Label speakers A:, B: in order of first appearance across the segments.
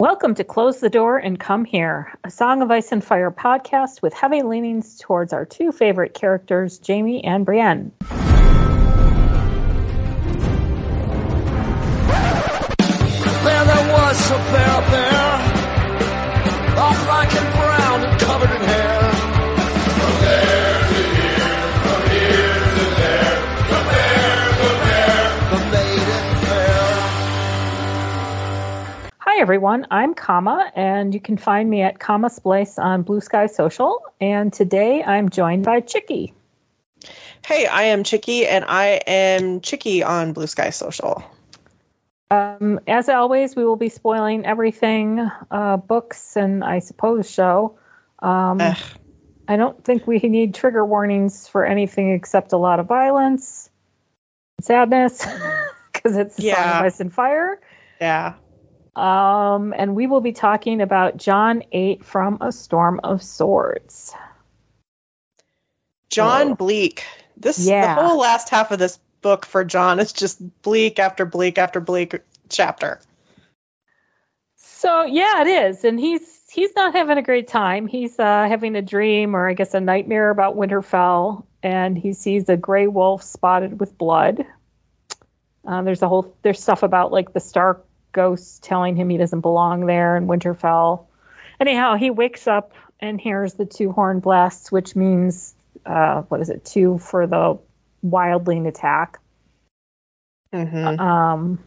A: Welcome to Close the Door and Come Here, a Song of Ice and Fire podcast with heavy leanings towards our two favorite characters, Jaime and Brienne.
B: There, there was a bear there,
A: Hi, everyone. I'm Kama, and you can find me at Kama Splice on Blue Sky Social. And today I'm joined by Chicky.
C: Hey, I am Chicky, and I am Chicky on Blue Sky Social.
A: Um, as always, we will be spoiling everything uh, books and I suppose show. Um, I don't think we need trigger warnings for anything except a lot of violence, sadness, because it's
C: Yeah.
A: and Fire.
C: Yeah.
A: Um, and we will be talking about Jon 8 from A Storm of Swords.
C: Jon
A: Oh.
C: Bleak. This
A: Yeah.
C: the whole last half of this book for Jon is just bleak after bleak after bleak chapter.
A: So yeah, it is, and he's he's not having a great time. He's uh, having a dream, or I guess a nightmare about Winterfell, and he sees a gray wolf spotted with blood. Um, there's a whole there's stuff about like the Stark ghost telling him he doesn't belong there in Winterfell. Anyhow, he wakes up and hears the two horn blasts, which means uh, what is it? Two for the wildling attack.
C: hmm
A: Um,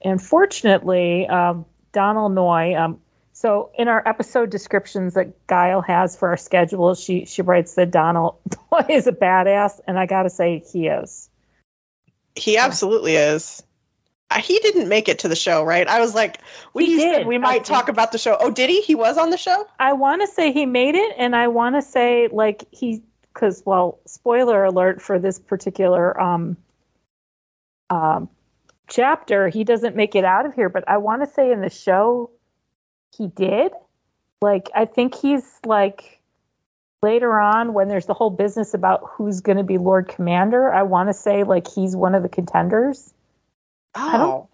A: and fortunately, um, Donal Noye. Um, so in our episode descriptions that Guile has for our schedule, she she writes that Donal Noye is a badass, and I gotta say he is.
C: He absolutely is. He didn't make it to the show, right? I was like, we
A: did,
C: we might talk about the show. Oh, did he? He was on the show.
A: I want to say he made it, and I want to say like he because well, spoiler alert for this particular um, um, chapter, he doesn't make it out of here. But I want to say in the show he did. Like I think he's like later on when there's the whole business about who's going to be Lord Commander. I want to say like he's one of the contenders.
C: Oh,
A: don't-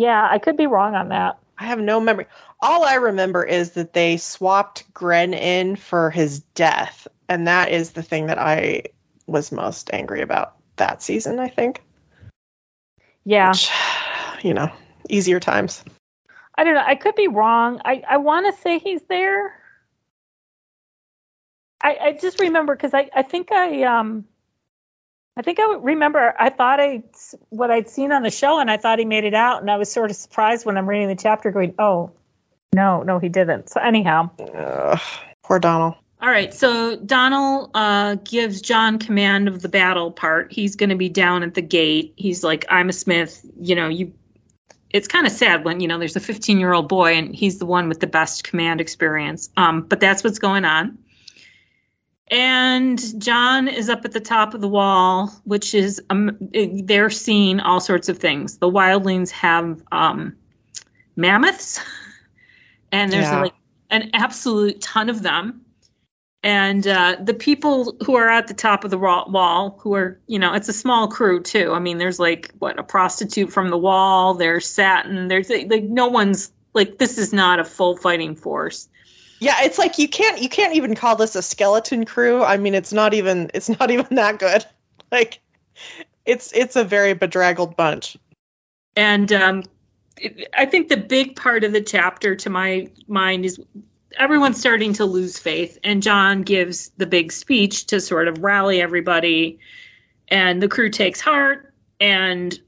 A: Yeah, I could be wrong on that.
C: I have no memory. All I remember is that they swapped Grenn in for his death, and that is the thing that I was most angry about that season. I think.
A: Yeah.
C: Which, you know, easier times.
A: I don't know. I could be wrong. I, I want to say he's there. I, I just remember because I, I think I um I think I remember I thought I what I'd seen on the show and I thought he made it out and I was sort of surprised when I'm reading the chapter going oh no no he didn't so anyhow
C: Ugh, poor Donal.
D: All right, so Donal uh, gives Jon command of the battle part. He's going to be down at the gate. He's like, "I'm a smith." You know, you. It's kind of sad when you know there's a 15 year old boy and he's the one with the best command experience. Um, but that's what's going on. And Jon is up at the top of the wall, which is um, they're seeing all sorts of things. The wildlings have um, mammoths, and there's
C: Yeah.
D: like an absolute ton of them and uh, the people who are at the top of the wall who are you know it's a small crew too i mean there's like what a prostitute from the wall there's satin there's like no one's like this is not a full fighting force
C: Yeah, it's like you can't you can't even call this a skeleton crew. I mean, it's not even it's not even that good. Like, it's it's a very bedraggled bunch.
D: and um, it, i think the big part of the chapter to my mind is everyone's starting to lose faith and jon gives the big speech to sort of rally everybody and the crew takes heart and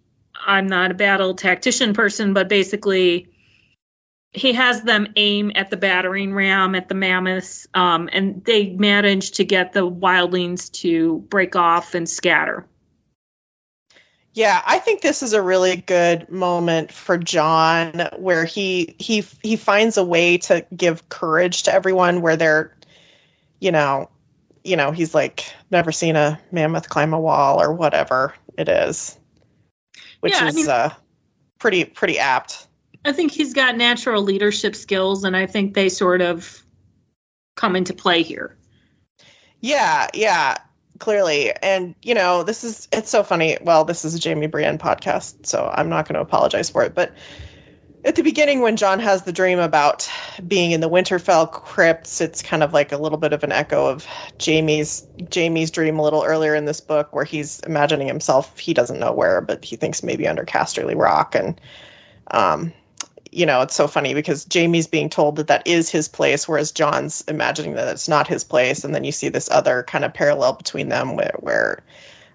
D: i'm not a battle tactician person but basically he has them aim at the battering ram at the mammoths um, and they manage to get the wildlings to break off and scatter
C: Yeah, I think this is a really good moment for Jon where he he he finds a way to give courage to everyone where they're you know, you know, he's like never seen a mammoth climb a wall or whatever it is. Which
D: Yeah, I
C: is
D: mean-
C: uh pretty pretty apt.
D: I think he's got natural leadership skills, and I think they sort of come into play here.
C: Yeah, yeah, clearly. And you know, this is it's so funny. Well, this is a Jaime Brienne podcast, so I'm not going to apologize for it, but at the beginning when Jon has the dream about being in the Winterfell crypts, it's kind of like a little bit of an echo of Jaime's Jaime's dream a little earlier in this book where he's imagining himself he doesn't know where, but he thinks maybe under Casterly Rock and um you know, it's so funny because Jaime's being told that that is his place, whereas Jon's imagining that it's not his place. And then you see this other kind of parallel between them where, where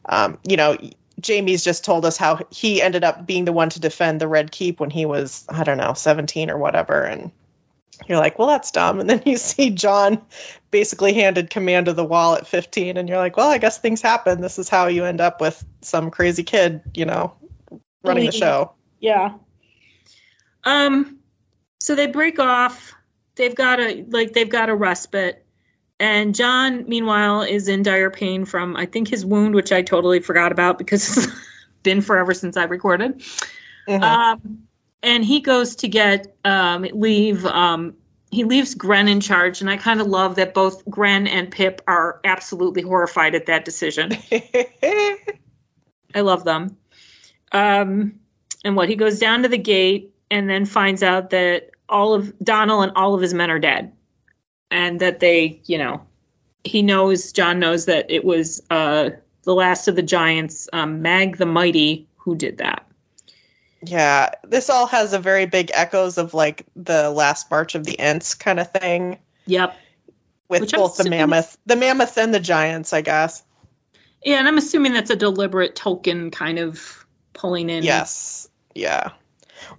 C: um, you know, Jaime's just told us how he ended up being the one to defend the Red Keep when he was, I don't know, 17 or whatever. And you're like, well, that's dumb. And then you see Jon basically handed command of the wall at 15, and you're like, well, I guess things happen. This is how you end up with some crazy kid, you know, running the show.
A: Yeah. Um, so they break off. They've got a like they've got a respite. And Jon, meanwhile, is in dire pain from, I think, his wound, which I totally forgot about because it's been forever since I recorded.
C: Mhm.
A: Um, and he goes to get um, leave. Um, he leaves Grenn in charge, and I kind of love that both Grenn and Pyp are absolutely horrified at that decision. I love them. Um, and what he goes down to the gate and then finds out that all of Donal and all of his men are dead, and that they, you know, he knows Jon knows that it was uh, the last of the giants, um, Mag the Mighty, who did that.
C: yeah, this all has a very big echoes of like the last March of the Ents kind of thing
A: Yep.
C: with
A: Which
C: both the mammoth, the mammoth and the giants, I guess.
A: Yeah, and I'm assuming that's a deliberate Tolkien kind of pulling in.
C: Yes. Yeah.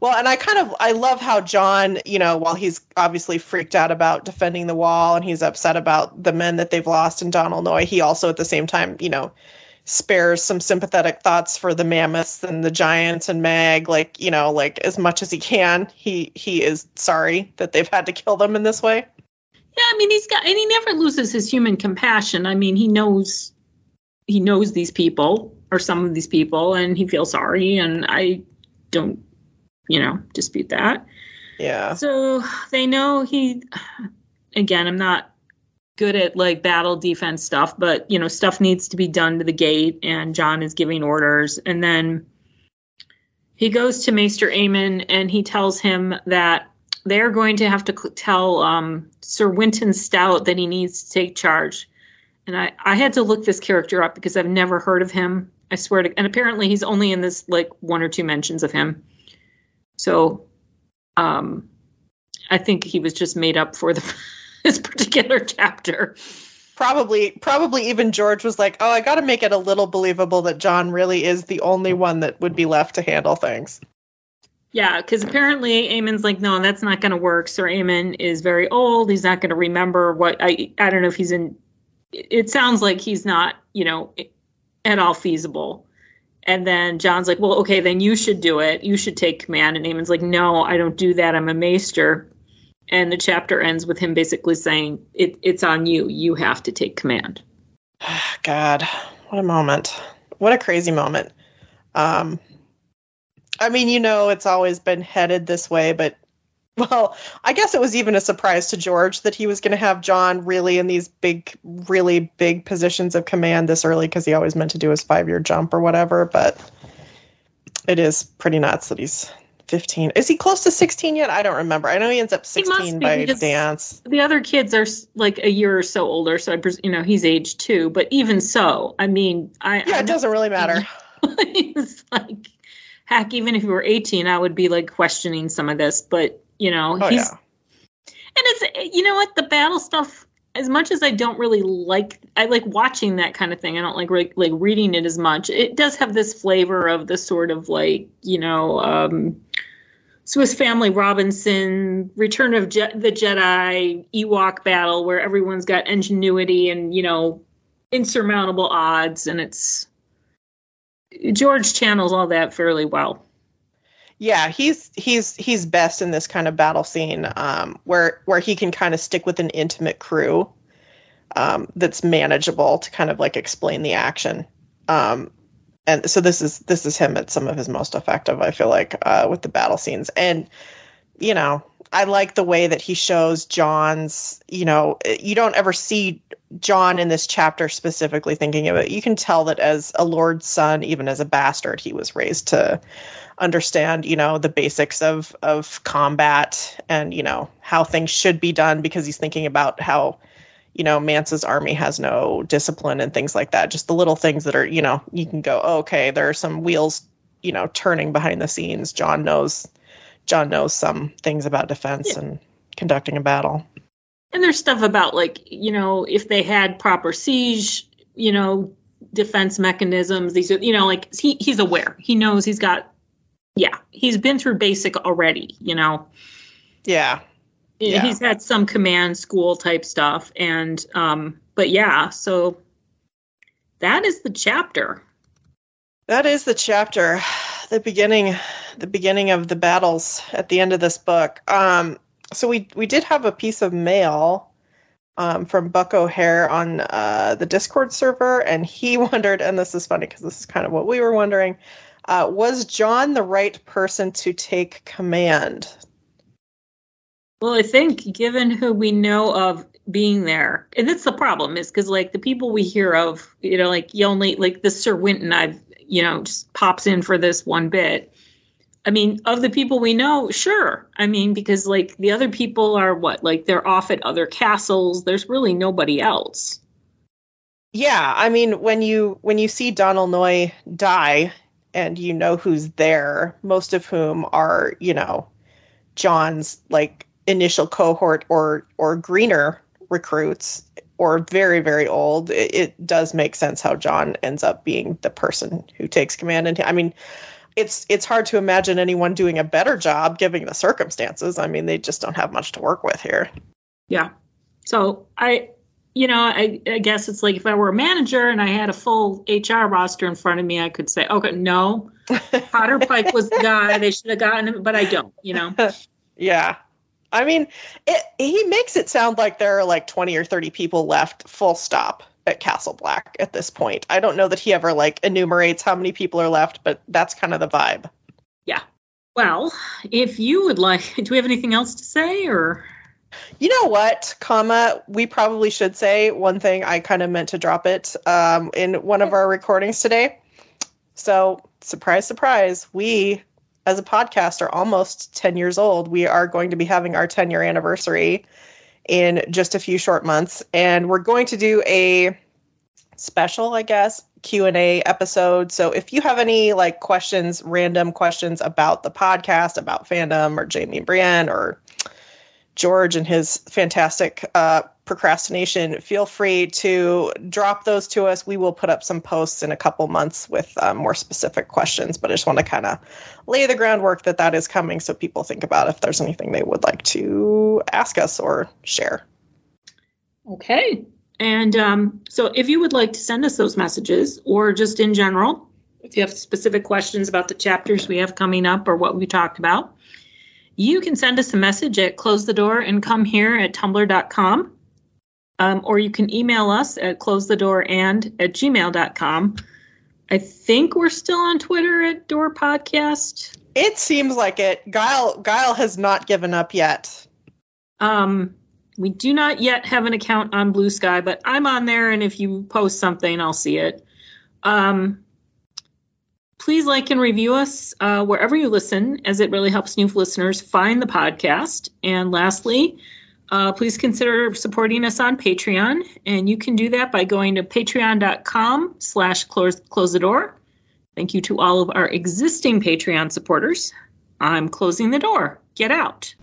C: Well, and I kind of I love how Jon, you know, while he's obviously freaked out about defending the wall and he's upset about the men that they've lost in Donal Noye, he also at the same time, you know, spares some sympathetic thoughts for the mammoths and the giants and Mag, like, you know, like as much as he can. He he is sorry that they've had to kill them in this way.
A: Yeah, I mean he's got and he never loses his human compassion. I mean, he knows he knows these people or some of these people and he feels sorry and I don't, you know, dispute that.
C: Yeah.
A: So they know he again, I'm not good at like battle defense stuff, but you know, stuff needs to be done to the gate and Jon is giving orders and then he goes to Maester Aemon and he tells him that they're going to have to tell um, Sir Wynton Stout that he needs to take charge. And I, I had to look this character up because I've never heard of him. I swear to, and apparently he's only in this like one or two mentions of him. So, um, I think he was just made up for the this particular chapter.
C: Probably probably even George was like, "Oh, I got to make it a little believable that Jon really is the only one that would be left to handle things."
A: Yeah, because apparently Aemon's like, no, that's not going to work. Sir Aemon is very old. He's not going to remember what I. I don't know if he's in. It sounds like he's not, you know, at all feasible. And then Jon's like, well, okay, then you should do it. You should take command. And Aemon's like, no, I don't do that. I'm a maester. And the chapter ends with him basically saying, it, it's on you. You have to take command.
C: God, what a moment. What a crazy moment. Um I mean, you know, it's always been headed this way, but well, I guess it was even a surprise to George that he was going to have Jon really in these big, really big positions of command this early because he always meant to do his five year jump or whatever. But it is pretty nuts that he's 15. Is he close to 16 yet? I don't remember. I know he ends up 16 by dance.
A: The other kids are like a year or so older, so I pres- you know he's age two. But even so, I mean, I
C: Yeah,
A: I
C: it doesn't really matter.
A: it's like heck even if you were 18 i would be like questioning some of this but you know
C: Oh,
A: he's
C: yeah.
A: and it's you know what the battle stuff as much as i don't really like i like watching that kind of thing i don't like re- like reading it as much it does have this flavor of the sort of like you know um swiss family robinson return of Je- the jedi ewok battle where everyone's got ingenuity and you know insurmountable odds and it's George channels all that fairly well.
C: Yeah, he's he's he's best in this kind of battle scene um, where where he can kind of stick with an intimate crew um, that's manageable to kind of like explain the action. Um, and so this is this is him at some of his most effective. I feel like uh, with the battle scenes, and you know, I like the way that he shows Jon's, you know, you don't ever see Jon in this chapter specifically thinking of it. You can tell that as a Lord's son, even as a bastard, he was raised to understand, you know, the basics of of combat and, you know, how things should be done because he's thinking about how, you know, Mance's army has no discipline and things like that. Just the little things that are, you know, you can go, oh, okay, there are some wheels, you know, turning behind the scenes. Jon knows Jon knows some things about defense yeah. and conducting a battle.
A: And there's stuff about like, you know, if they had proper siege, you know, defense mechanisms, these are, you know, like he, he's aware. He knows he's got, yeah, he's been through basic already, you know.
C: Yeah.
A: yeah. He's had some command school type stuff. And, um, but yeah, so that is the chapter.
C: That is the chapter the beginning the beginning of the battles at the end of this book. Um, so we we did have a piece of mail um, from Buck O'Hare on uh, the Discord server, and he wondered, and this is funny because this is kind of what we were wondering: uh, was Jon the right person to take command?
A: Well, I think given who we know of being there, and that's the problem, is because like the people we hear of, you know, like you only like the Sir Winton I've you know, just pops in for this one bit. I mean, of the people we know, sure. I mean, because like the other people are what? Like they're off at other castles. There's really nobody else.
C: Yeah, I mean, when you when you see Donal Noye die and you know who's there, most of whom are, you know, Jon's like initial cohort or or greener recruits, or very very old it, it, does make sense how jon ends up being the person who takes command. And i mean it's it's hard to imagine anyone doing a better job given the circumstances. I mean they just don't have much to work with here.
A: Yeah. So i you know I, I guess it's like if i were a manager and i had a full hr roster in front of me i could say okay no potter pike was the guy. They should have gotten him but i don't you know?
C: Yeah I mean, it, he makes it sound like there are like 20 or 30 people left, full stop, at Castle Black at this point. I don't know that he ever like enumerates how many people are left, but that's kind of the vibe.
A: Yeah. Well, if you would like, do we have anything else to say or?
C: You know what, Kama, we probably should say one thing. I kind of meant to drop it um, in one of our recordings today. So, surprise, surprise, we as a podcast are almost 10 years old. We are going to be having our 10 year anniversary in just a few short months and we're going to do a special, I guess, Q&A episode. So if you have any like questions, random questions about the podcast, about fandom or Jaime and Brienne or George and his fantastic uh, procrastination, feel free to drop those to us. We will put up some posts in a couple months with um, more specific questions, but I just want to kind of lay the groundwork that that is coming so people think about if there's anything they would like to ask us or share.
A: Okay. And um, so if you would like to send us those messages or just in general, if you have specific questions about the chapters we have coming up or what we talked about, you can send us a message at close the door and come here at tumblr.com. Um, or you can email us at close the door and at gmail.com. I think we're still on Twitter at Door Podcast.
C: It seems like it. Guile Guile has not given up yet.
A: Um, we do not yet have an account on Blue Sky, but I'm on there, and if you post something, I'll see it. Um, please like and review us uh, wherever you listen, as it really helps new listeners find the podcast. And lastly, uh, please consider supporting us on Patreon. And you can do that by going to patreon.com slash close the door. Thank you to all of our existing Patreon supporters. I'm closing the door. Get out.